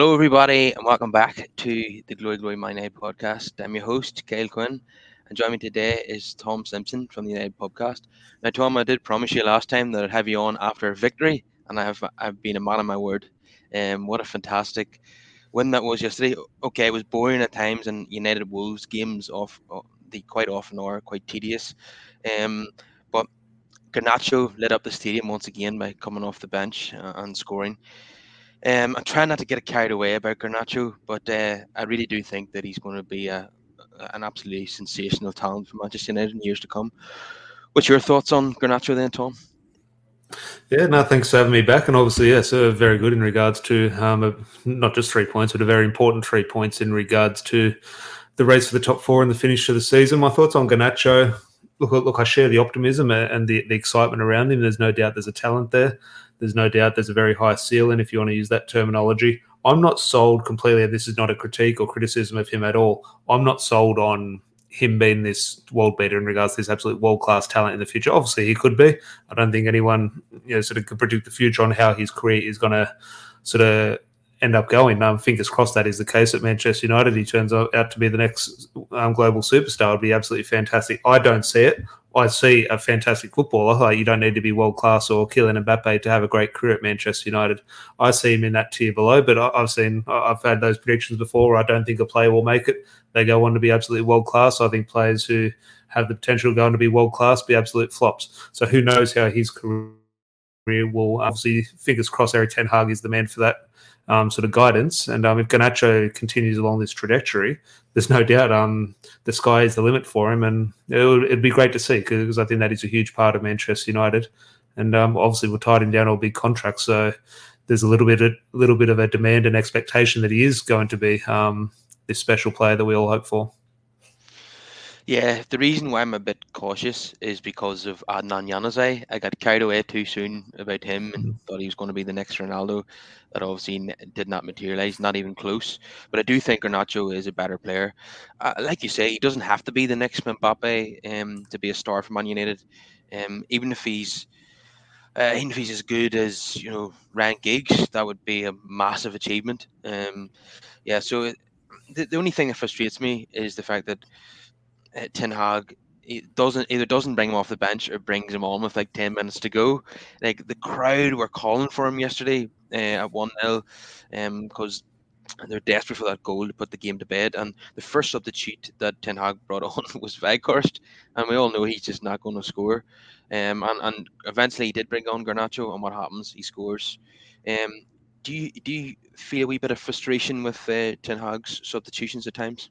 Hello, everybody, and welcome back to the Glory Glory My United podcast. I'm your host, Kyle Quinn, and joining me today is Tom Simpson from the United Pubcast. Now, Tom, I did promise you last time that I'd have you on after a victory, and I have I've been a man of my word. Um, what a fantastic win that was yesterday. Okay, it was boring at times, and United Wolves games off they quite often are quite tedious. Um, but Garnacho lit up the stadium once again by coming off the bench uh, and scoring. Um, I'm trying not to get carried away about Garnacho, but uh, I really do think that he's going to be a, an absolutely sensational talent for Manchester United in years to come. What's your thoughts on Garnacho then, Tom? Yeah, no, thanks for having me back. And obviously, yes, uh, very good in regards to um, a, not just three points, but a very important three points in regards to the race for the top four and the finish of the season. My thoughts on Garnacho look, look, I share the optimism and the, the excitement around him. There's no doubt there's a talent there. There's no doubt there's a very high ceiling, if you want to use that terminology. I'm not sold completely. This is not a critique or criticism of him at all. I'm not sold on him being this world beater in regards to this absolute world class talent in the future. Obviously, he could be. I don't think anyone you know sort of could predict the future on how his career is going to sort of end up going. Um, fingers crossed that is the case at Manchester United. He turns out to be the next um, global superstar. It would be absolutely fantastic. I don't see it. I see a fantastic footballer. Like you don't need to be world class or Kylian Mbappe to have a great career at Manchester United. I see him in that tier below, but I've seen I've had those predictions before. I don't think a player will make it. They go on to be absolutely world class. I think players who have the potential going to be world class be absolute flops. So who knows how his career will obviously fingers crossed Erik Ten Hag is the man for that um, sort of guidance. And um, if Garnacho continues along this trajectory, there's no doubt um, the sky is the limit for him, and it would, it'd be great to see because I think that is a huge part of Manchester United. And um, obviously, we're tied him down all big contracts. so there's a little bit, a little bit of a demand and expectation that he is going to be um, this special player that we all hope for. Yeah, the reason why I'm a bit cautious is because of Adnan Januzaj. I got carried away too soon about him and mm-hmm. thought he was going to be the next Ronaldo. That obviously did not materialize, not even close. But I do think Garnacho is a better player. Uh, like you say, he doesn't have to be the next Mbappe um, to be a star for Man United. Um, even if he's uh, even if he's as good as you know Ryan Giggs, that would be a massive achievement. Um, yeah, so the, the only thing that frustrates me is the fact that Ten Hag doesn't either doesn't bring him off the bench or brings him on with like 10 minutes to go. Like the crowd were calling for him yesterday uh, at 1-0 um because they're desperate for that goal to put the game to bed. And the first substitute that Ten Hag brought on was Weghorst and we all know he's just not going to score. Um and, and eventually he did bring on Garnacho and what happens? He scores. Um do you do you feel a wee bit of frustration with uh, Ten Hag's substitutions at times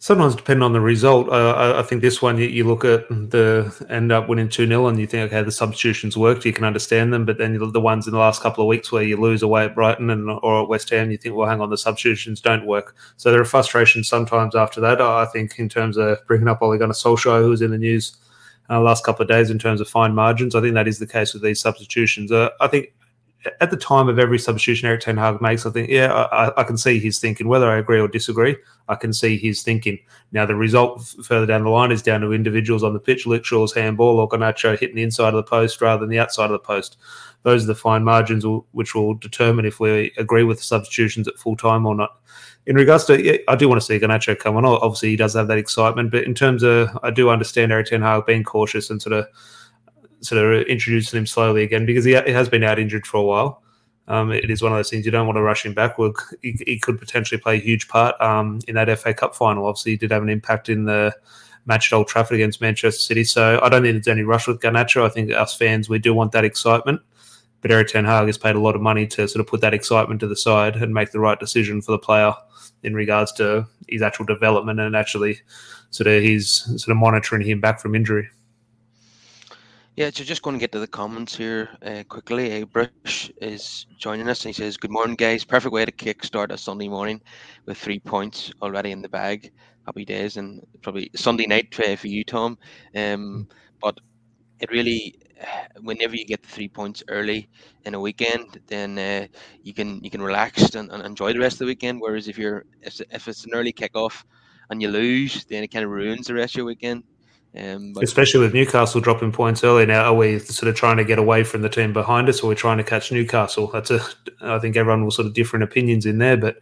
Sometimes depending on the result, uh, I think this one you, look at the end up winning two 0 and you think, okay, the substitutions worked, you can understand them. But then the ones in the last couple of weeks where you lose away at Brighton and or at West Ham, you think, well, hang on, the substitutions don't work. So there are frustrations sometimes after that. I think in terms of bringing up Ole Gunnar Solskjaer, who was in the news uh, last couple of days in terms of fine margins, I think that is the case with these substitutions. Uh, I think at the time of every substitution Erik Ten Hag makes, I think, yeah, I, I, can see his thinking. Whether I agree or disagree, I can see his thinking. Now, the result further down the line is down to individuals on the pitch, Luke Shaw's handball or Garnacho hitting the inside of the post rather than the outside of the post. Those are the fine margins which will determine if we agree with the substitutions at full time or not. In regards to, yeah, I do want to see Garnacho come on. Obviously, he does have that excitement, but in terms of, I do understand Erik Ten Hag being cautious and sort of sort of introducing him slowly again because he, he has been out injured for a while. Um, it is one of those things you don't want to rush him back. He, he could potentially play a huge part um, in that FA Cup final. Obviously, he did have an impact in the match at Old Trafford against Manchester City. So I don't think there's any rush with Garnacho. I think us fans, we do want that excitement. But Erik Ten Hag has paid a lot of money to sort of put that excitement to the side and make the right decision for the player in regards to his actual development and actually sort of he's sort of monitoring him back from injury. Yeah, so just going to get to the comments here uh, quickly. A Brush is joining us and he says, Good morning, guys. Perfect way to kickstart a Sunday morning with three points already in the bag. Happy days and probably Sunday night uh, for you, Tom. Um, but it really, whenever you get the three points early in a weekend, then uh, you can you can relax and, and, enjoy the rest of the weekend. Whereas if you're if, if it's an early kickoff and you lose, then it kind of ruins the rest of your weekend. Um, but, Especially with Newcastle dropping points early now, are we sort of trying to get away from the team behind us, or are we're trying to catch Newcastle? That's a. I think everyone will sort of different opinions in there, but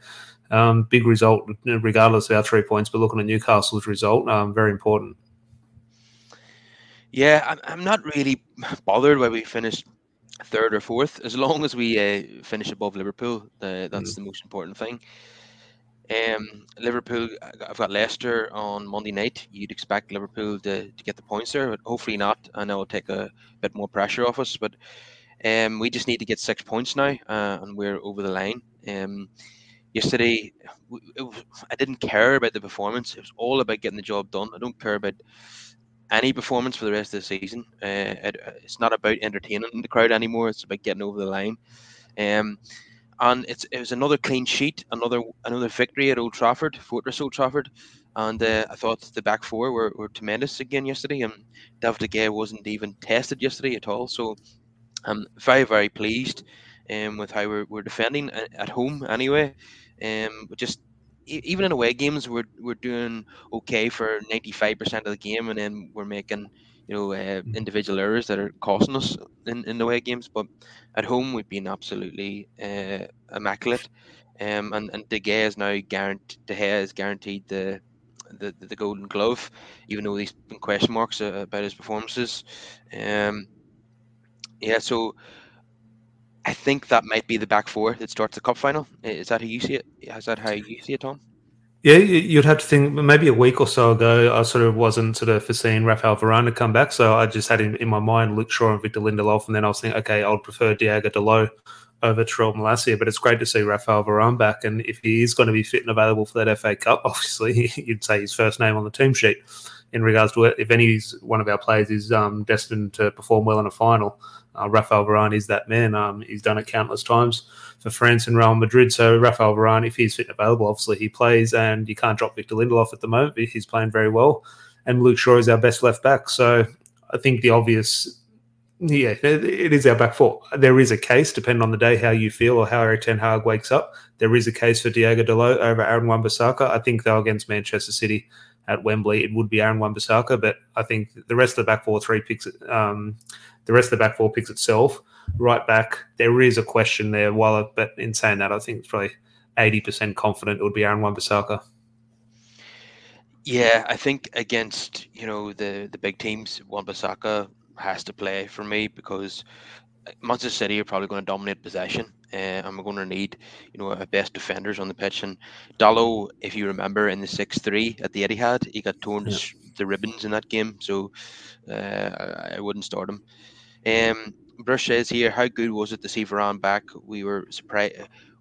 um, big result regardless of our three points. But looking at Newcastle's result, um, very important. Yeah, I'm, I'm not really bothered where we finished third or fourth, as long as we uh, finish above Liverpool. Uh, that's mm. the most important thing. Um, Liverpool, I've got Leicester on Monday night. You'd expect Liverpool to, to get the points there, but hopefully not. I know it'll take a bit more pressure off us, but um, we just need to get six points now, uh, and we're over the line. Um, yesterday, I didn't care about the performance. It was all about getting the job done. I don't care about any performance for the rest of the season. Uh, it, it's not about entertaining the crowd anymore. It's about getting over the line. Um, and it's it was another clean sheet, another another victory at Old Trafford, Fortress Old Trafford, and uh, I thought the back four were, were tremendous again yesterday, and David De Gea wasn't even tested yesterday at all, so I'm very very pleased um, with how we're, we're defending at home anyway, um, just even in away games we're we're doing okay for 95% of the game, and then we're making you know, uh, mm. individual errors that are costing us in, in the way games. But at home, we've been absolutely uh, immaculate. Um, and, and De Gea is now guaranteed, De Gea is guaranteed the, the, the Golden Glove, even though there's been question marks uh, about his performances. Um, yeah, so I think that might be the back four that starts the cup final. Is that how you see it? Is that how you see it, Tom? Yeah, you'd have to think maybe a week or so ago, I sort of wasn't sort of foreseeing Rafael Varane to come back. So I just had in, in my mind Luke Shaw and Victor Lindelof. And then I was thinking, okay, I would prefer Diogo Dalot over Tyrell Malacia. But it's great to see Rafael Varane back. And if he is going to be fit and available for that FA Cup, obviously you'd say his first name on the team sheet in regards to if any one of our players is um, destined to perform well in a final. Uh, Rafael Varane is that man. Um, he's done it countless times for France and Real Madrid. So Rafael Varane, if he's fit and available, obviously he plays, and you can't drop Victor Lindelof at the moment. He's playing very well, and Luke Shaw is our best left back. So I think the obvious, yeah, it is our back four. There is a case, depending on the day, how you feel or how Erik Ten Hag wakes up. There is a case for Diogo Dalot over Aaron Wan-Bissaka. I think though against Manchester City at Wembley, it would be Aaron Wan-Bissaka, but I think the rest of the back four three picks. Um, the rest of the back four picks itself. Right back, there is a question there. While, but in saying that, I think it's probably eighty percent confident it would be Aaron Wan-Bissaka. Yeah, I think against you know the the big teams, Wan-Bissaka has to play for me because Manchester City are probably going to dominate possession, uh, and we're going to need you know our best defenders on the pitch. And Dalot, if you remember, in the six three at the Etihad, he got torn yeah. the ribbons in that game, so uh, I, I wouldn't start him. Um, Brush says here, how good was it to see Varane back? We were surprised.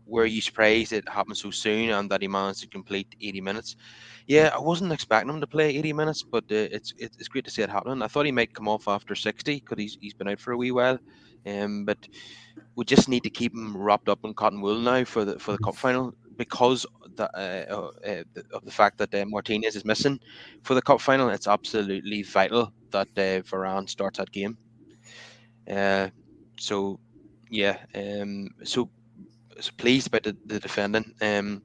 Were you surprised it happened so soon and that he managed to complete 80 minutes? Yeah, I wasn't expecting him to play 80 minutes, but uh, it's it's great to see it happening. I thought he might come off after 60 because he's, he's been out for a wee while. Um, but we just need to keep him wrapped up in cotton wool now for the for the cup final because the, uh, uh, of the fact that uh, Martinez is missing for the cup final. It's absolutely vital that uh, Varane starts that game. Uh, so yeah, um, so, so pleased about the, the defending. Um,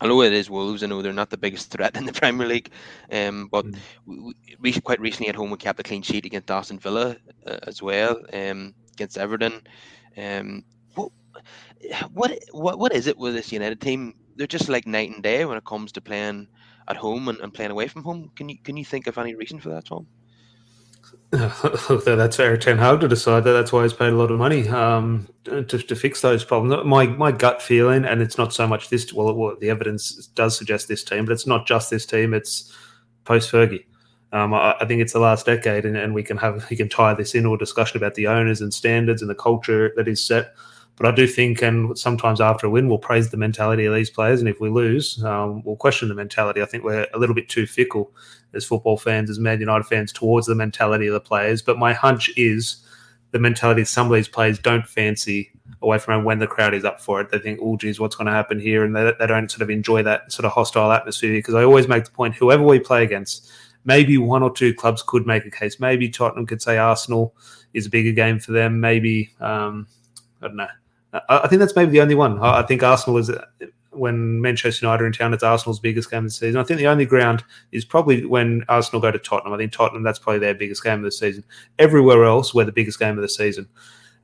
I know it is Wolves. I know they're not the biggest threat in the Premier League, um, but mm. we, we, quite recently at home we kept a clean sheet against Aston Villa uh, as well, um, against Everton. Um, what, what what what is it with this United team? They're just like night and day when it comes to playing at home and, and playing away from home. Can you can you think of any reason for that, Tom? that's Erik Ten Hag to decide that. That's why he's paid a lot of money um, to, to fix those problems. My my gut feeling, and it's not so much this. Well, well, the evidence does suggest this team, but it's not just this team. It's post Fergie. Um, I, I, think it's the last decade, and, and we can have we can tie this into a discussion about the owners and standards and the culture that is set. But I do think, and sometimes after a win, we'll praise the mentality of these players, and if we lose, um, we'll question the mentality. I think we're a little bit too fickle as football fans, as Man United fans, towards the mentality of the players. But my hunch is the mentality some of these players don't fancy away from home when the crowd is up for it. They think, oh, geez, what's going to happen here? And they, they don't sort of enjoy that sort of hostile atmosphere. Because I always make the point, whoever we play against, maybe one or two clubs could make a case. Maybe Tottenham could say Arsenal is a bigger game for them. Maybe, um, I don't know. I think that's maybe the only one. I think Arsenal is when Manchester United are in town, it's Arsenal's biggest game of the season. I think the only ground is probably when Arsenal go to Tottenham. I think Tottenham that's probably their biggest game of the season. Everywhere else, we're the biggest game of the season,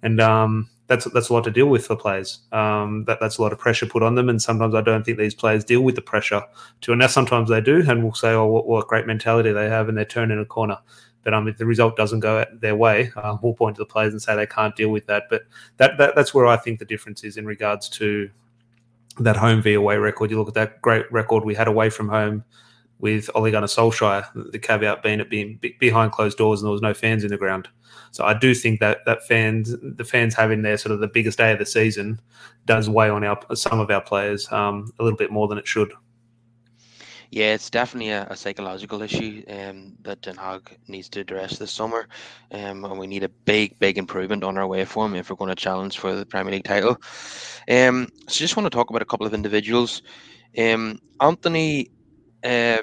and um, that's that's a lot to deal with for players. Um, that that's a lot of pressure put on them, and sometimes I don't think these players deal with the pressure. To and now sometimes they do, and we'll say, "Oh, what, what great mentality they have," and they're turning a corner. But um, if the result doesn't go their way, uh, we'll point to the players and say they can't deal with that. But that, that that's where I think the difference is in regards to that home v away record. You look at that great record we had away from home with Ole Gunnar Solskjaer. The caveat being it being behind closed doors and there was no fans in the ground. So I do think that that fans, the fans having their sort of the biggest day of the season, does weigh on our some of our players um, a little bit more than it should. Yeah, it's definitely a, a psychological issue um, that Ten Hag needs to address this summer, um, and we need a big, big improvement on our way form if we're going to challenge for the Premier League title. Um, so, just want to talk about a couple of individuals. Um, Antony, uh,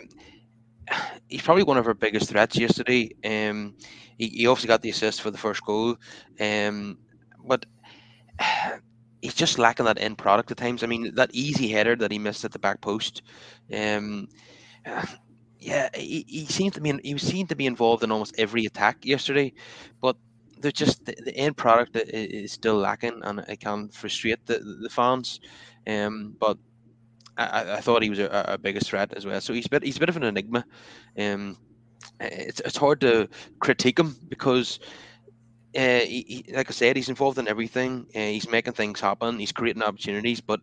he's probably one of our biggest threats yesterday. Um, he, he obviously got the assist for the first goal, um, but he's just lacking that end product at times. I mean, that easy header that he missed at the back post. Um, yeah, he, he seemed to be he seemed to be involved in almost every attack yesterday, but they're just the, the end product is still lacking, and it can frustrate the the fans. Um, but I, I thought he was a, a biggest threat as well. So he's a bit he's a bit of an enigma. Um, it's it's hard to critique him because uh, he, he, like I said, he's involved in everything. Uh, he's making things happen. He's creating opportunities, but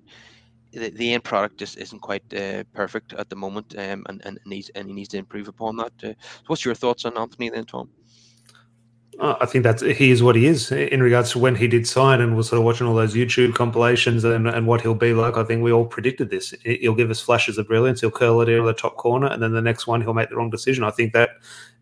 the, the end product just isn't quite uh, perfect at the moment, um, and, and and he needs to improve upon that. Uh, so what's your thoughts on Antony then, Tom? I think that he is what he is in regards to when he did sign and was sort of watching all those YouTube compilations and, and what he'll be like. I think we all predicted this. He'll give us flashes of brilliance. He'll curl it in the top corner, and then the next one he'll make the wrong decision. I think that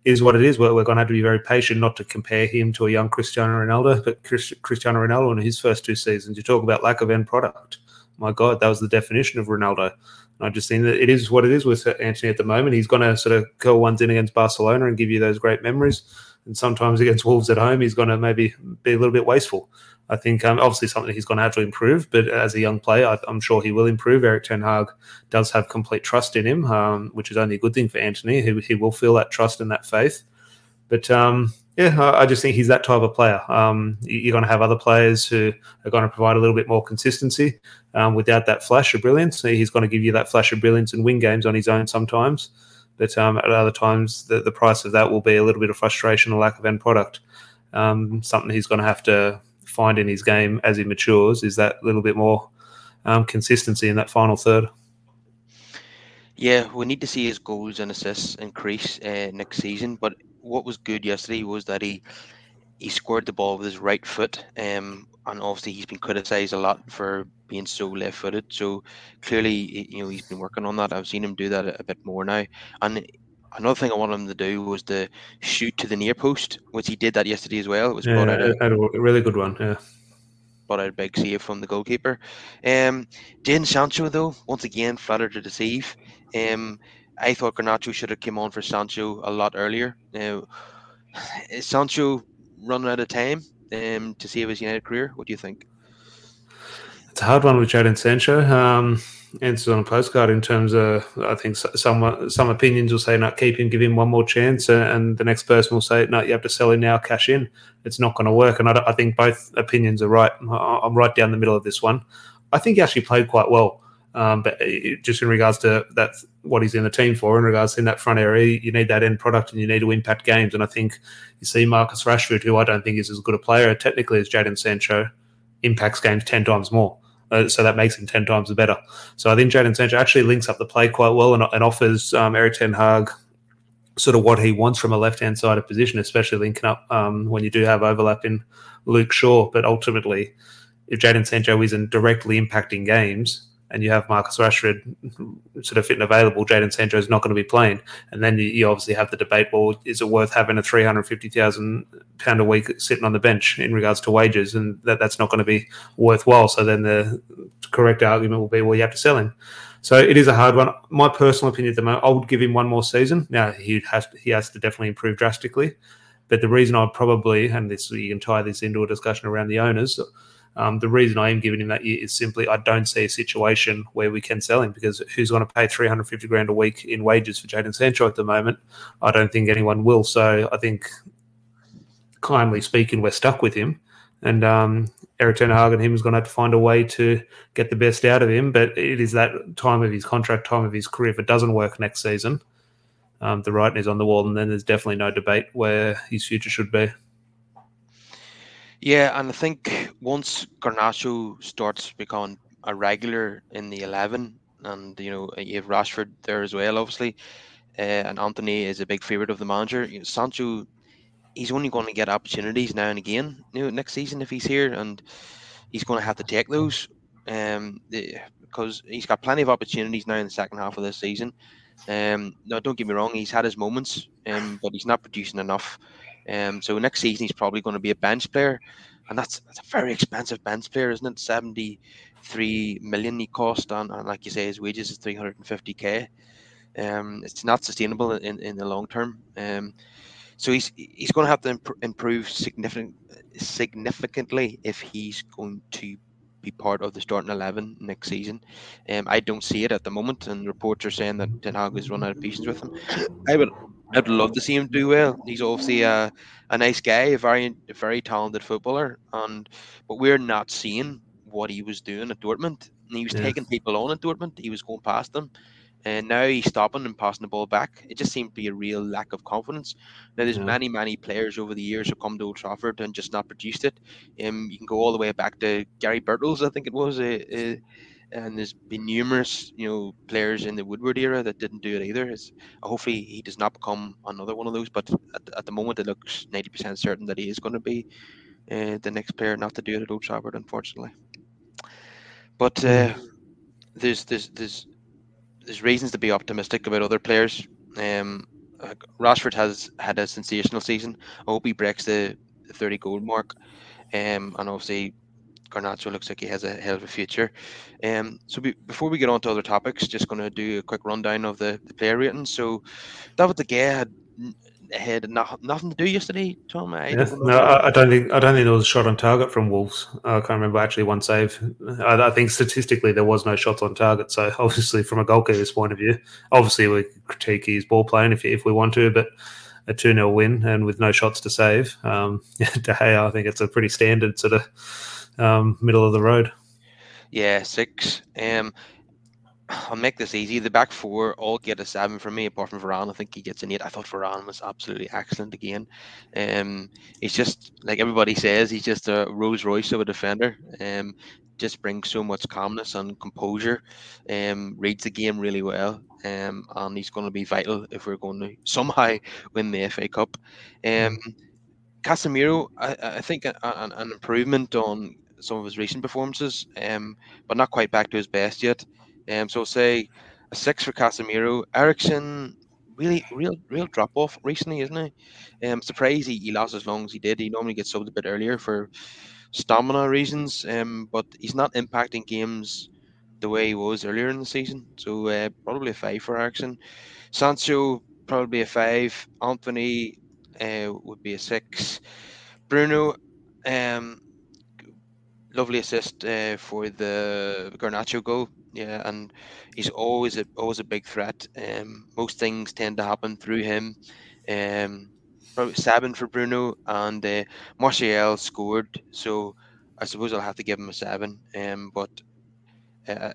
is what it is. We're, we're going to have to be very patient not to compare him to a young Cristiano Ronaldo, but Chris, Cristiano Ronaldo in his first two seasons. You talk about lack of end product. My God, that was the definition of Ronaldo. And I just think that it is what it is with Antony at the moment. He's going to sort of curl ones in against Barcelona and give you those great memories. And sometimes against Wolves at home, he's going to maybe be a little bit wasteful. I think um, obviously something he's going to have to improve, but as a young player, I, am sure he will improve. Erik Ten Hag does have complete trust in him, um, which is only a good thing for Antony. He, he will feel that trust and that faith. But um, yeah, I, I, just think he's that type of player. Um, you're going to have other players who are going to provide a little bit more consistency um, without that flash of brilliance. He's going to give you that flash of brilliance and win games on his own sometimes. But um, at other times, the, the price of that will be a little bit of frustration or lack of end product. Um, something he's going to have to find in his game as he matures is that a little bit more um, consistency in that final third. Yeah, we need to see his goals and assists increase uh, next season. But what was good yesterday was that he he scored the ball with his right foot, um, and obviously he's been criticised a lot for being so left-footed. So clearly, you know, he's been working on that. I've seen him do that a, bit more now, and another thing I wanted him to do was to shoot to the near post, which he did that yesterday as well. It was yeah, brought out a, a, really good one. Yeah, out a big save from the goalkeeper. Um, Jadon Sancho though, once again, flattered to deceive. Um, I thought Garnacho should have come on for Sancho a lot earlier. Now, is Sancho running out of time um, to save his United career? What do you think? It's a hard one with Jadon Sancho. Um, answers on a postcard in terms of I think some some opinions will say not keep him, give him one more chance, and the next person will say no, you have to sell him now, cash in. It's not going to work, and I, I, think both opinions are right. I'm right down the middle of this one. I think he actually played quite well, um, but just in regards to that, what he's in the team for, in regards to in that front area, you need that end product and you need to impact games. And I think you see Marcus Rashford, who I don't think is as good a player technically as Jadon Sancho, impacts games ten times more. Uh, so that makes him 10 times better. So I think Jadon Sancho actually links up the play quite well and, and offers um, Erik Ten Hag sort of what he wants from a left hand side of position, especially linking up um, when you do have overlap in Luke Shaw. But ultimately, if Jadon Sancho isn't directly impacting games, and you have Marcus Rashford sort of fit and available, Jadon Sancho is not going to be playing. And then you, you obviously have the debate: well, is it worth having a three hundred fifty thousand pound a week sitting on the bench in regards to wages? And that, that's not going to be worthwhile. So then the correct argument will be, well, you have to sell him. So it is a hard one. My personal opinion at the moment, I would give him one more season. Now he has he has to definitely improve drastically. But the reason I'd probably, and this you can tie this into a discussion around the owners, Um, the reason I am giving him that year is simply I don't see a situation where we can sell him because who's going to pay 350 grand a week in wages for Jadon Sancho at the moment? I don't think anyone will. So I think, kindly speaking, we're stuck with him. And um, Erik Ten Hag and him is going to have to find a way to get the best out of him. But it is that time of his contract, time of his career. If it doesn't work next season, um, the writing is on the wall, and then there's definitely no debate where his future should be. Yeah, and I think once Garnacho starts becoming a regular in the eleven, and you know you have Rashford there as well, obviously, uh, and Antony is a big favourite of the manager. You know, Sancho, he's only going to get opportunities now and again. You know, next season if he's here, and he's going to have to take those, um, because he's got plenty of opportunities now in the second half of this season. Um, no, don't get me wrong, he's had his moments, um, but he's not producing enough. Um, so next season he's probably going to be a bench player, and that's, that's a very expensive bench player, isn't it? Seventy three million he cost, and, and like you say, his wages is three hundred and fifty k. Um, it's not sustainable in, in the long term. Um, so he's he's going to have to imp- improve significant significantly if he's going to be part of the starting eleven next season. Um, I don't see it at the moment, and reports are saying that Ten Hag has run out of patience with him. I would I'd love to see him do well. He's obviously a, a nice guy, a very a very talented footballer, and but we're not seeing what he was doing at Dortmund. And he was yeah. taking people on at Dortmund. He was going past them. And now he's stopping and passing the ball back. It just seemed to be a real lack of confidence. Now, there's yeah. many, many players over the years who come to Old Trafford and just not produced it. Um, you can go all the way back to Gary Birtles, I think it was, uh, uh, and there's been numerous, you know, players in the Woodward era that didn't do it either. It's, hopefully, he does not become another one of those. But at, at the moment, it looks 90% certain that he is going to be uh, the next player not to do it at Old Trafford, unfortunately. But uh, there's there's there's there's reasons to be optimistic about other players. Um, Rashford has had a sensational season. I hope he breaks the, the 30 goal mark. Um, and obviously, Garnacho looks like he has a hell of a future. Um, so be, before we get on to other topics, just going to do a quick rundown of the, the player ratings. So David De Gea had had not, nothing to do yesterday, Tom. I yeah, no, I, I, don't think I don't think there was a shot on target from Wolves. I can't remember actually one save. I, I, think statistically there was no shots on target. So obviously, from a goalkeeper's point of view, obviously we critique his ball playing if if we want to, but a 2 0 win and with no shots to save. Um, De Gea, I think it's a pretty standard sort of um, middle of the road. Yeah, six. Um, I'll make this easy. The back four all get a seven from me, apart from Varane. I think he gets an eight. I thought Varane was absolutely excellent again. Um, he's just like everybody says, he's just a Rolls Royce of a defender. Um, just brings so much calmness and composure. Um, reads the game really well. Um, and he's going to be vital if we're going to somehow win the FA Cup. Um, Casemiro, I, I think a, a, an improvement on some of his recent performances, um, but not quite back to his best yet. Um, so say a six for Casemiro. Eriksen, really, real, real drop off recently, isn't he? Um, surprised he, he lost as long as he did. He normally gets subbed a bit earlier for stamina reasons, um, but he's not impacting games the way he was earlier in the season. So uh, probably a five for Eriksen. Sancho probably a five. Antony uh, would be a six. Bruno, um, lovely assist uh, for the Garnacho goal. Yeah, and he's always a always a big threat. Um, most things tend to happen through him. Um, seven for Bruno and uh, Martial scored, so I suppose I'll have to give him a seven. Um, but uh,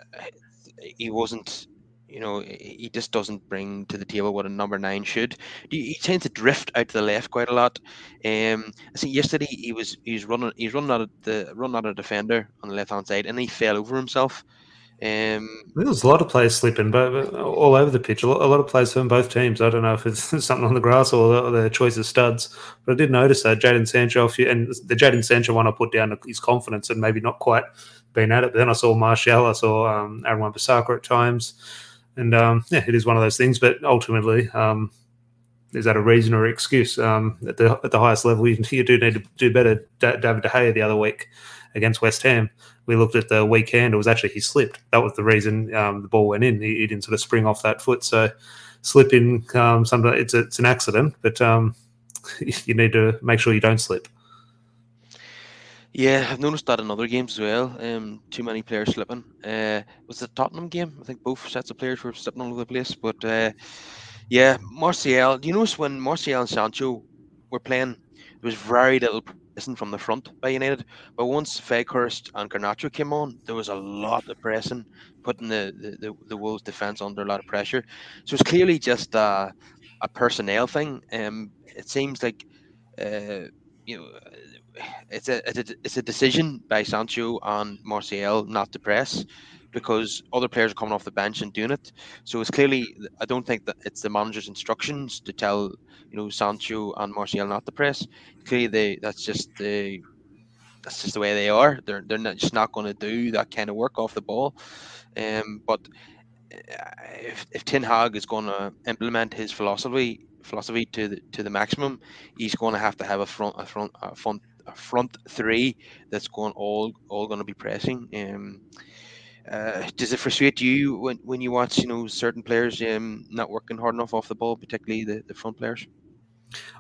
he wasn't, you know, he just doesn't bring to the table what a number nine should. He, tends to drift out to the left quite a lot. Um, I see yesterday he was he was running he's running out of the running out of defender on the left hand side and he fell over himself. Um, There's a lot of players slipping, but all over the pitch. A lot, of players from both teams. I don't know if it's something on the grass or their choice of studs, but I did notice that Jadon Sancho and the Jadon Sancho one I put down his confidence and maybe not quite been at it. But then I saw Martial, I saw um, Aaron Wan-Bissaka at times, and um, yeah, it is one of those things. But ultimately, um, is that a reason or excuse? Um, at the at the highest level, you, you do need to do better. David De Gea the other week against West Ham we looked at the weekend, it was actually he slipped. That was the reason um, the ball went in. He, he, didn't sort of spring off that foot. So slipping, um, sometimes it's, it's an accident, but um, you need to make sure you don't slip. Yeah, I've noticed that in other games as well. Um, too many players slipping. Uh, was the Tottenham game? I think both sets of players were slipping all over the place. But uh, yeah, Martial. Do you notice when Martial and Sancho were playing, there was very little pressing from the front by United. But once Weghorst and Garnacho came on, there was a lot of pressing, putting the, the, the, the Wolves defence under a lot of pressure. So it's clearly just a, a personnel thing. Um, it seems like uh, you know it's a, it's a it's a decision by Sancho and Martial not to press because other players are coming off the bench and doing it. So it's clearly I don't think that it's the manager's instructions to tell you know Sancho and Martial not to press. Clearly, they that's just the that's just the way they are. They're they're not, just not going to do that kind of work off the ball. Um, but uh, if, if Ten Hag is going to implement his philosophy philosophy to the to the maximum, he's going to have to have a front a front a front a front three that's going all all going to be pressing. Um, uh, does it frustrate you when, when you watch you know certain players um, not working hard enough off the ball, particularly the, the front players?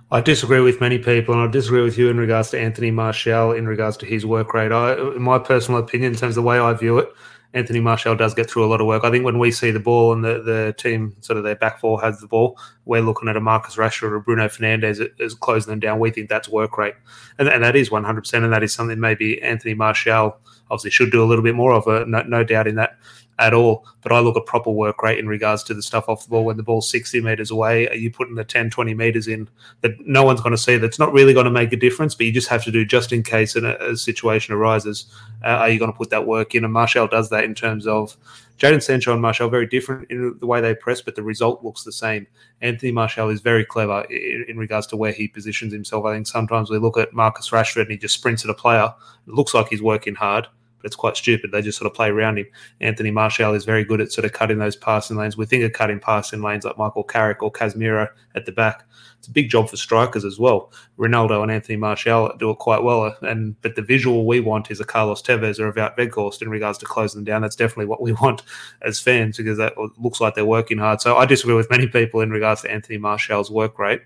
I disagree with many people, and I disagree with you in regards to Anthony Martial in regards to his work rate. I, in my personal opinion, in terms of the way I view it, Anthony Martial does get through a lot of work. I think when we see the ball and the, the team, sort of their back four has the ball, we're looking at a Marcus Rashford or Bruno Fernandes as closing them down. We think that's work rate. And, and that is 100%. And that is something maybe Anthony Martial obviously should do a little bit more of, a, no, no doubt in that at all. But I look at proper work rate in regards to the stuff off the ball when the ball's 60 meters away. Are you putting the 10, 20 meters in that no one's going to see? That's not really going to make a difference, but you just have to do just in case a, a situation arises. Uh, are you going to put that work in? And Martial does that in terms of Jadon Sancho and Martial very different in the way they press, but the result looks the same. Anthony Martial is very clever in, in, regards to where he positions himself. I think sometimes we look at Marcus Rashford and he just sprints at a player. It looks like he's working hard, but it's quite stupid. They just sort of play around him. Anthony Martial is very good at sort of cutting those passing lanes. We think of cutting passing lanes like Michael Carrick or Casemiro at the back. It's a big job for strikers as well. Ronaldo and Anthony Martial do it quite well. And but the visual we want is a Carlos Tevez or a Wout Weghorst in regards to closing them down. That's definitely what we want as fans because that looks like they're working hard. So I disagree with many people in regards to Anthony Martial's work rate.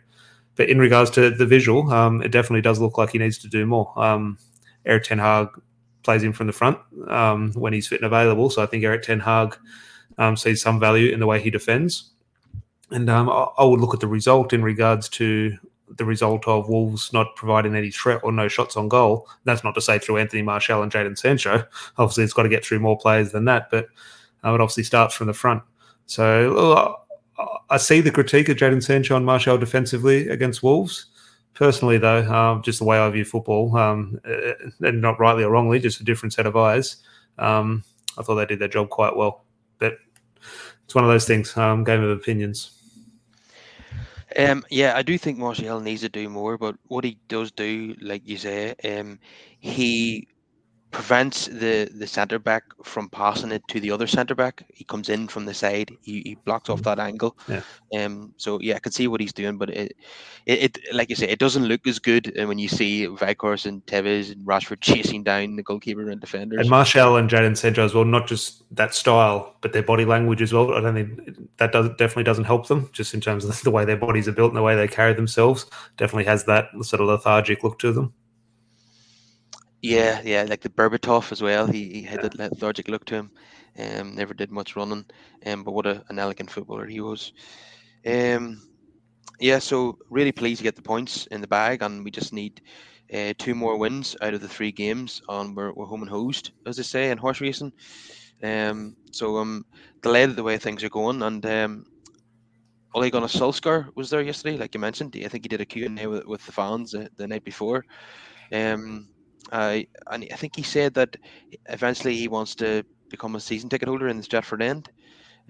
But in regards to the visual, um, it definitely does look like he needs to do more. Um, Erik Ten Hag plays in from the front um, when he's fit and available. So I think Erik Ten Hag um, sees some value in the way he defends. And um, I, I, would look at the result in regards to the result of Wolves not providing any threat or no shots on goal. That's not to say through Anthony Martial and Jadon Sancho. Obviously, it's got to get through more players than that, but uh, it obviously starts from the front. So uh, I see the critique of Jadon Sancho and Martial defensively against Wolves. Personally, though, um, just the way I view football, um, uh, and not rightly or wrongly, just a different set of eyes. Um, I thought they did their job quite well, but it's one of those things. Um, game of opinions. Um, yeah, I do think Martial needs to do more, but what he does do, like you say, um, he prevents the the centre back from passing it to the other centre back. He comes in from the side. He, he blocks off that angle. Yeah. Um. So yeah, I can see what he's doing, but it, it, it like you say, it doesn't look as good when you see Weghorst and Tevez and Rashford chasing down the goalkeeper and defenders. And Martial and Jadon Sancho as well. Not just that style, but their body language as well. I don't think that does definitely doesn't help them. Just in terms of the way their bodies are built and the way they carry themselves, definitely has that sort of lethargic look to them. Yeah, yeah, like the Berbatov as well. He, he had that lethargic look to him. Um, never did much running. Um, but what a, an elegant footballer he was. Um, yeah, so really pleased to get the points in the bag, and we just need uh, two more wins out of the three games, and we're, we're home and hosed, as they say in horse racing. Um, so I'm delighted the way things are going, and um, Ole Gunnar Solskjaer was there yesterday, like you mentioned. I think he did a Q&A with, with the fans uh, the night before. Um, uh, and I think he said that eventually he wants to become a season ticket holder in the Stretford End.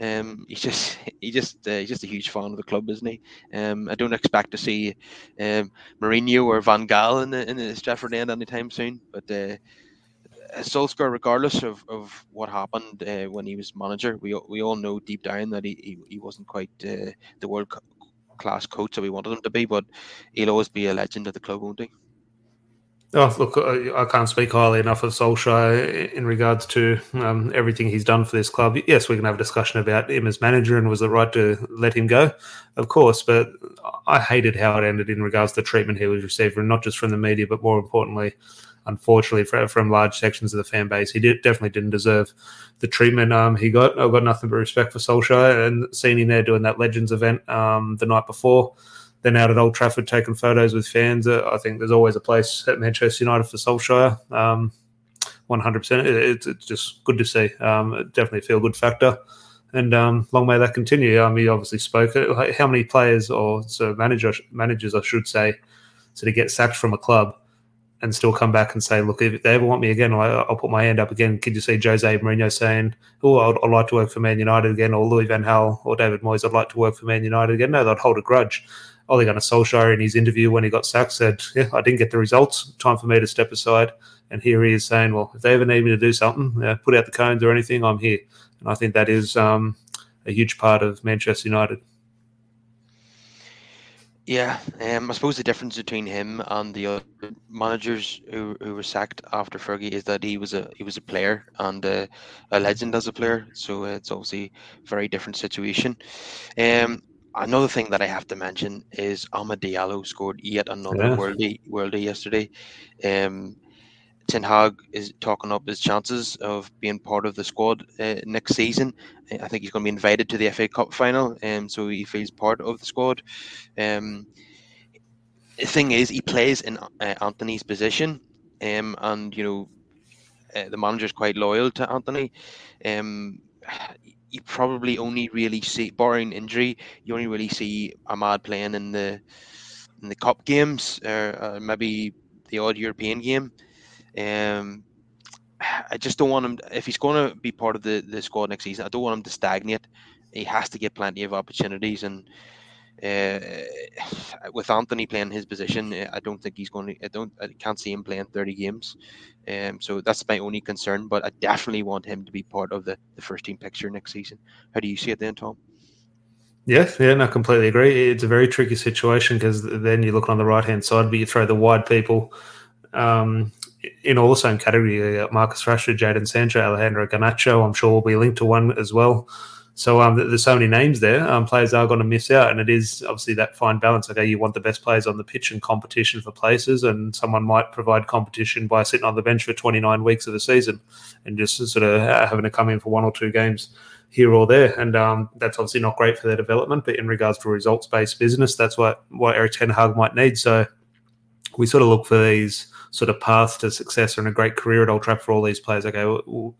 Um, he's just he just uh, he's just a huge fan of the club, isn't he? Um, I don't expect to see um, Mourinho or Van Gaal in the in the Stretford End anytime soon. But uh, Solskjaer, regardless of, of what happened uh, when he was manager, we we all know deep down that he he, he wasn't quite uh, the world class coach that we wanted him to be. But he'll always be a legend of the club, won't he? Oh, look, I can't speak highly enough of Solskjaer in regards to um, everything he's done for this club. Yes, we can have a discussion about him as manager and was it right to let him go? Of course, but I hated how it ended in regards to the treatment he was receiving, not just from the media, but more importantly, unfortunately, from large sections of the fan base, he did, definitely didn't deserve the treatment um, he got. I've got nothing but respect for Solskjaer and seeing him there doing that Legends event um, the night before. Then out at Old Trafford taking photos with fans. Uh, I think there's always a place at Manchester United for Solskjaer. Um, 100%. It's, it's just good to see. Um, definitely a feel good factor. And um, long may that continue. Um, he obviously spoke. How many players or so manager, managers, I should say, sort of get sacked from a club and still come back and say, look, if they ever want me again, I'll, I'll put my hand up again. Could you see Jose Mourinho saying, oh, I'd, I'd, like to work for Man United again, or Louis Van Gaal or David Moyes, I'd like to work for Man United again? No, they'd hold a grudge. Ole Gunnar Solskjaer in his interview when he got sacked said, yeah, I didn't get the results. Time for me to step aside. And here he is saying, well, if they ever need me to do something, uh, put out the cones or anything, I'm here. And I think that is um, a huge part of Manchester United. Yeah, um, I suppose the difference between him and the other managers who, who were sacked after Fergie is that he was a he was a player and a, a legend as a player. So it's obviously a very different situation. Um, another thing that I have to mention is Amad Diallo scored yet another yeah. worldie worldie yesterday. Um, Ten Hag is talking up his chances of being part of the squad uh, next season. I think he's going to be invited to the FA Cup final, um, so he feels part of the squad. Um, the thing is, he plays in uh, Antony's position, um, and you know uh, the manager's quite loyal to Antony. Um, you probably only really see, barring injury, you only really see Amad playing in the in the cup games, or uh, maybe the odd European game. Um, I just don't want him. If he's going to be part of the, the squad next season, I don't want him to stagnate. He has to get plenty of opportunities, and uh, with Antony playing his position, I don't think he's going to. I don't. I can't see him playing thirty games. Um, so that's my only concern. But I definitely want him to be part of the, the first team picture next season. How do you see it then, Tom? Yeah, yeah, no, completely agree. It's a very tricky situation because then you look on the right hand side, but you throw the wide people. Um, in all the same category, Marcus Rashford, Jadon Sancho, Alejandro Garnacho, I'm sure will be linked to one as well. So um, there's so many names there. Um, players are going to miss out, and it is obviously that fine balance. Okay, you want the best players on the pitch and competition for places, and someone might provide competition by sitting on the bench for 29 weeks of the season and just sort of having to come in for one or two games here or there. And um, that's obviously not great for their development. But in regards to results-based business, that's what what Erik Ten Hag might need. So we sort of look for these sort of path to success and a great career at Old Trafford for all these players. Okay,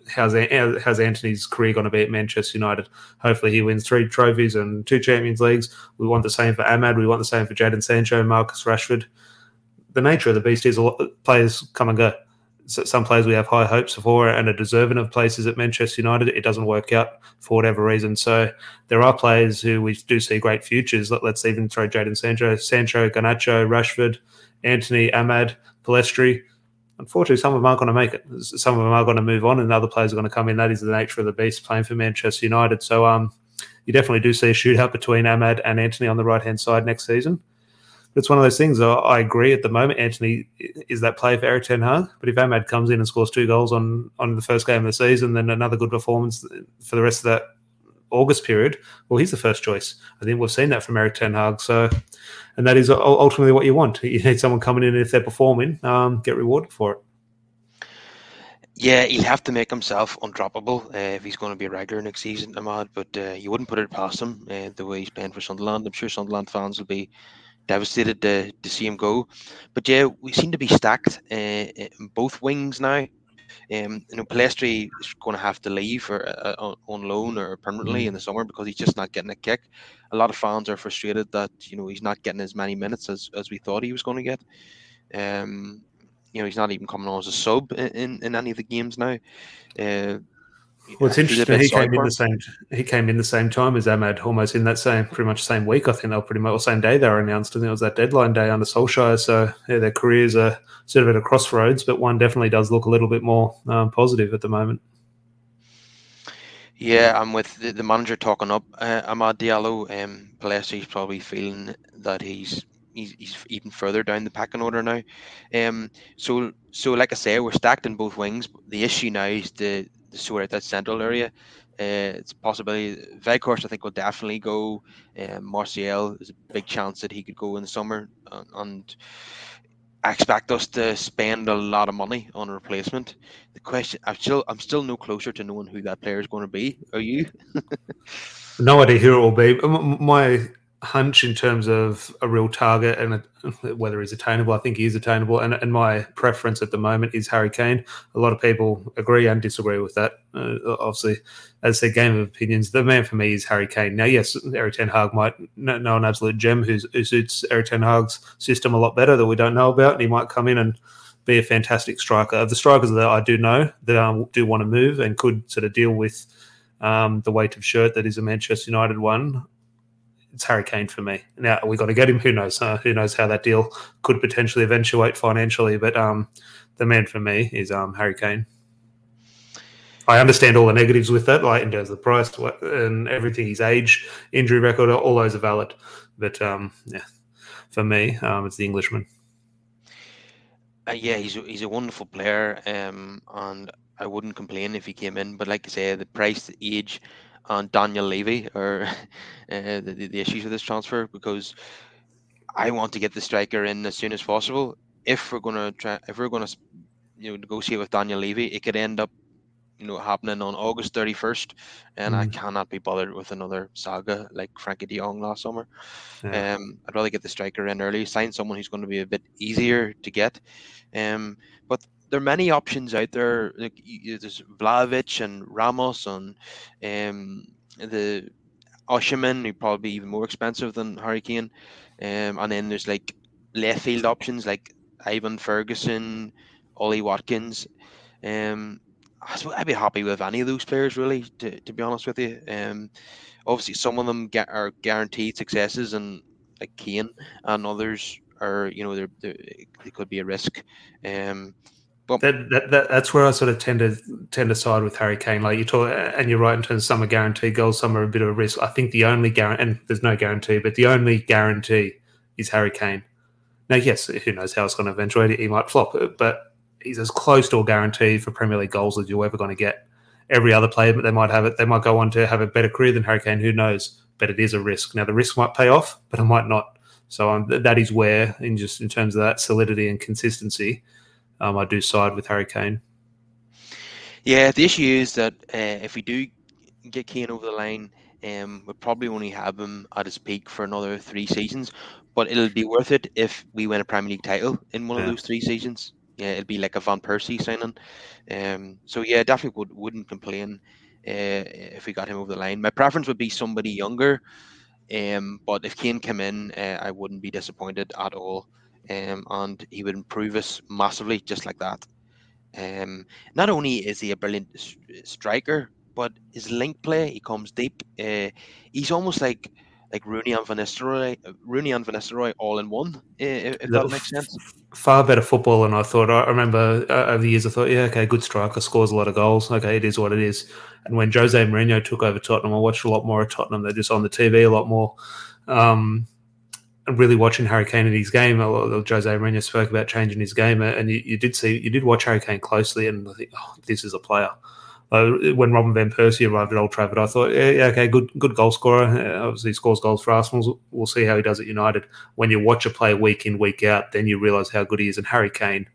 how's how's Antony's career going to be at Manchester United? Hopefully, he wins three trophies and two Champions Leagues. We want the same for Amad. We want the same for Jadon Sancho, Marcus Rashford. The nature of the beast is a lot, players come and go. So some players we have high hopes for and are deserving of places at Manchester United. It doesn't work out for whatever reason. So there are players who we do see great futures. Let, us even throw Jadon Sancho, Sancho, Garnacho, Rashford, Antony, Amad, Pellistri. Unfortunately, some of them aren't going to make it. Some of them are going to move on, and other players are going to come in. That is the nature of the beast playing for Manchester United. So, um, you definitely do see a shootout between Amad and Antony on the right hand side next season. But it's one of those things. I agree at the moment. Antony is that player for Erik Ten Hag. But if Amad comes in and scores two goals on on the first game of the season, then another good performance for the rest of that August period, well, he's the first choice. I think we've seen that from Erik Ten Hag. So, and that is ultimately what you want. You need someone coming in, and if they're performing, um, get rewarded for it. Yeah, he'll have to make himself undroppable uh, if he's going to be a regular next season, Amad. But uh, you wouldn't put it past him uh, the way he's playing for Sunderland. I'm sure Sunderland fans will be devastated to, to see him go. But yeah, we seem to be stacked uh, in both wings now. Um, you know, Pellistri is going to have to leave for, uh, uh on loan or permanently mm-hmm. in the summer because he's just not getting a kick. A lot of fans are frustrated that you know he's not getting as many minutes as, as we thought he was going to get. Um, you know, he's not even coming on as a sub in, in, in any of the games now. Uh, well, it's interesting. He came in the same. He came in the same time as Amad, almost in that same, pretty much same week. I think they were pretty much the same day they were announced. I think it was that deadline day under Solskjaer. So yeah, their careers are sort of at a crossroads, but one definitely does look a little bit more um, positive at the moment. Yeah, I'm with the, the manager talking up uh, Amad Diallo. Um, Pellistri's probably feeling that he's he's, he's even further down the pecking order now. Um, so so like I say, we're stacked in both wings. The issue now is the sort out that central area. Uh, it's a possibility. Weghorst, I think, will definitely go. Um, Martial is a big chance that he could go in the summer, uh, and I expect us to spend a lot of money on a replacement. The question, I'm still, I'm still no closer to knowing who that player is going to be. Are you? no idea who it will be. My hunch in terms of a real target and a, whether he's attainable. I think he is attainable, and, and my preference at the moment is Harry Kane. A lot of people agree and disagree with that. Uh, obviously, as a game of opinions, the man for me is Harry Kane. Now, yes, Erik Ten Hag might know an absolute gem who suits Erik Ten Hag's system a lot better that we don't know about, and he might come in and be a fantastic striker. Of the strikers that I do know that I do want to move and could sort of deal with um, the weight of shirt that is a Manchester United one it's Harry Kane for me. Now we got to get him. Who knows? Who knows how that deal could potentially eventuate financially? But um, the man for me is um, Harry Kane. I understand all the negatives with that, like in terms of the price and everything, his age, injury record, all those are valid. But um, yeah, for me, um, it's the Englishman. Uh, yeah, he's a, he's a wonderful player, um, and I wouldn't complain if he came in. But like I say, the price, the age, on Daniel Levy or uh, the, the issues with this transfer because I want to get the striker in as soon as possible. If we're gonna try, if we're gonna, you know, negotiate with Daniel Levy, it could end up, you know, happening on August thirty first, and mm. I cannot be bothered with another saga like Frenkie De Jong last summer. Yeah. Um, I'd rather get the striker in early, sign someone who's going to be a bit easier to get. Um, but there are many options out there. Like there's Vlahovic and Ramos and um, the Osimhen, who probably even more expensive than Harry Kane. Um, and then there's like left field options like Evan Ferguson, Ollie Watkins. Um, I'd be happy with any of those players, really, to, to be honest with you. Um, obviously, some of them get, are guaranteed successes, and like Kane, and others are, you know, they're, they're, they could be a risk. Um, that, that, that, that's where I sort of tend to tend to side with Harry Kane. Like you talk, and you're right in terms of some are guaranteed goals, some are a bit of a risk. I think the only guarantee, and there's no guarantee, but the only guarantee is Harry Kane. Now, yes, who knows how it's going to eventuate? He might flop, but he's as close to a guarantee for Premier League goals as you're ever going to get. Every other player, but they might have it. They might go on to have a better career than Harry Kane. Who knows? But it is a risk. Now, the risk might pay off, but it might not. So um, that is where, in just in terms of that solidity and consistency, um, I do side with Harry Kane. Yeah, the issue is that uh, if we do get Kane over the line, um, we'll probably only have him at his peak for another three seasons. But it'll be worth it if we win a Premier League title in one yeah. of those three seasons. Yeah, it'll be like a Van Persie signing. Um, so yeah, definitely would, wouldn't complain uh, if we got him over the line. My preference would be somebody younger. Um, but if Kane came in, uh, I wouldn't be disappointed at all um, and he would improve us massively just like that. Um, not only is he a brilliant striker, but his link play, he comes deep. Uh, he's almost like like Rooney and Van Nistelrooy, Rooney and Van Nistelrooy all in one. If, if that makes sense. Far better football than I thought. I remember uh, over the years, I thought, yeah, okay, good striker, scores a lot of goals. Okay, it is what it is. And when Jose Mourinho took over Tottenham, I watched a lot more of Tottenham. They're just on the TV a lot more. Um, really watching Harry Kane in his game. Jose Mourinho spoke about changing his game, and you, you, did see you did watch Harry Kane closely, and I think, oh, this is a player. Uh, when Robin van Persie arrived at Old Trafford, I thought, yeah, okay, good, good goal scorer. Uh, obviously, he scores goals for Arsenal. We'll see how he does at United. When you watch a player week in, week out, then you realise how good he is. And Harry Kane,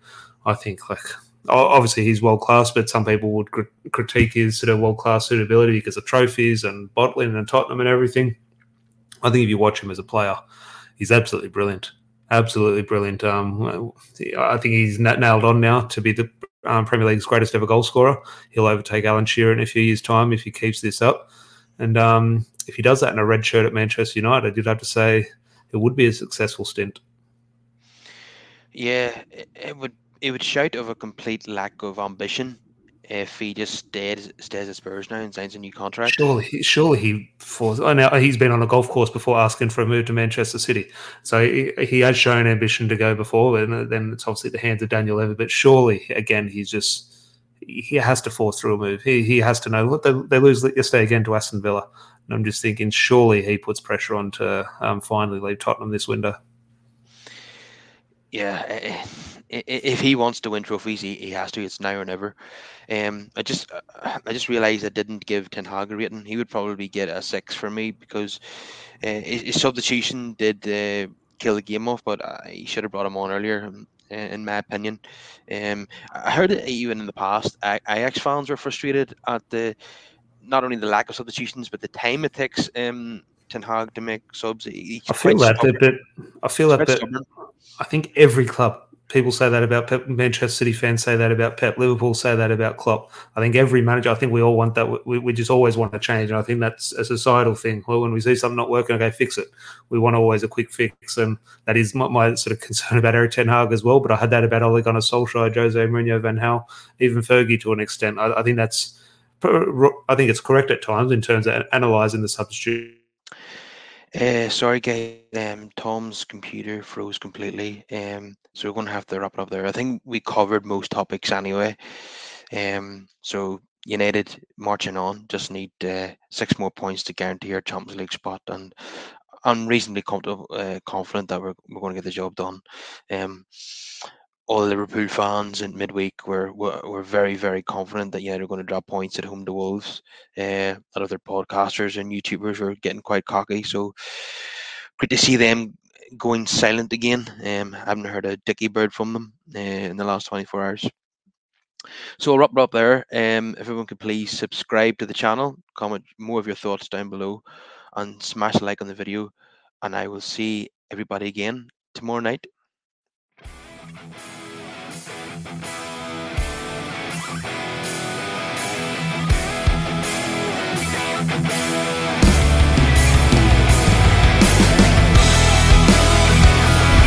I think, like obviously he's world class, but some people would critique his sort of world class suitability because of trophies and bottling and Tottenham and everything. I think if you watch him as a player, he's absolutely brilliant. Absolutely brilliant. Um, I think he's nailed on now to be the um, Premier League's greatest ever goal scorer. He'll overtake Alan Shearer in a few years' time if he keeps this up. And um, if he does that in a red shirt at Manchester United, you'd have to say it would be a successful stint. Yeah, it would. It would shout of a complete lack of ambition if he just stays stays at Spurs now and signs a new contract. Surely, surely he falls. Oh, now he's been on a golf course before asking for a move to Manchester City, so he, he has shown ambition to go before. And then it's obviously the hands of Daniel Levy. But surely, again, he's just he has to force through a move. He he has to know. Look, they, they lose yesterday again to Aston Villa, and I'm just thinking, surely he puts pressure on to um, finally leave Tottenham this window. Yeah, eh, eh, if he wants to win trophies, he, he has to. It's now or never. Um, I just I just realised I didn't give Ten Hag a rating. He would probably get a six for me because uh, his, substitution did uh, kill the game off, but uh, he should have brought him on earlier. in my opinion. Um, I heard it even in the past. Ajax fans were frustrated at the not only the lack of substitutions but the time it takes um, Ten Hag to make subs. He's I feel that, but I feel that, but I think every club people say that about Pep. Manchester City fans say that about Pep. Liverpool say that about Klopp. I think every manager. I think we all want that. We, we just always want to change, and I think that's a societal thing. Well, when we see something not working, okay, fix it. We want always a quick fix, and that is my, my sort of concern about Erik Ten Hag as well. But I had that about Ole Gunnar Solskjaer, Jose Mourinho, Van Gaal, even Fergie to an extent. I, I think that's. I think it's correct at times in terms of analysing the substitute uh, sorry, guys. Um, Tom's computer froze completely. Um, so we're going to have to wrap it up there. I think we covered most topics anyway. Um, so United marching on, just need uh, six more points to guarantee our Champions League spot, and I'm reasonably uh, confident that we're, we're going to get the job done. Um, all Liverpool fans in midweek were, were, were very very confident that yeah they're going to drop points at home to Wolves. Uh, a lot of their podcasters and YouTubers were getting quite cocky, so great to see them going silent again. Um, I haven't heard a dicky bird from them uh, in the last 24 hours. So I'll wrap it up there. Um, if everyone could please subscribe to the channel, comment more of your thoughts down below, and smash like on the video. And I will see everybody again tomorrow night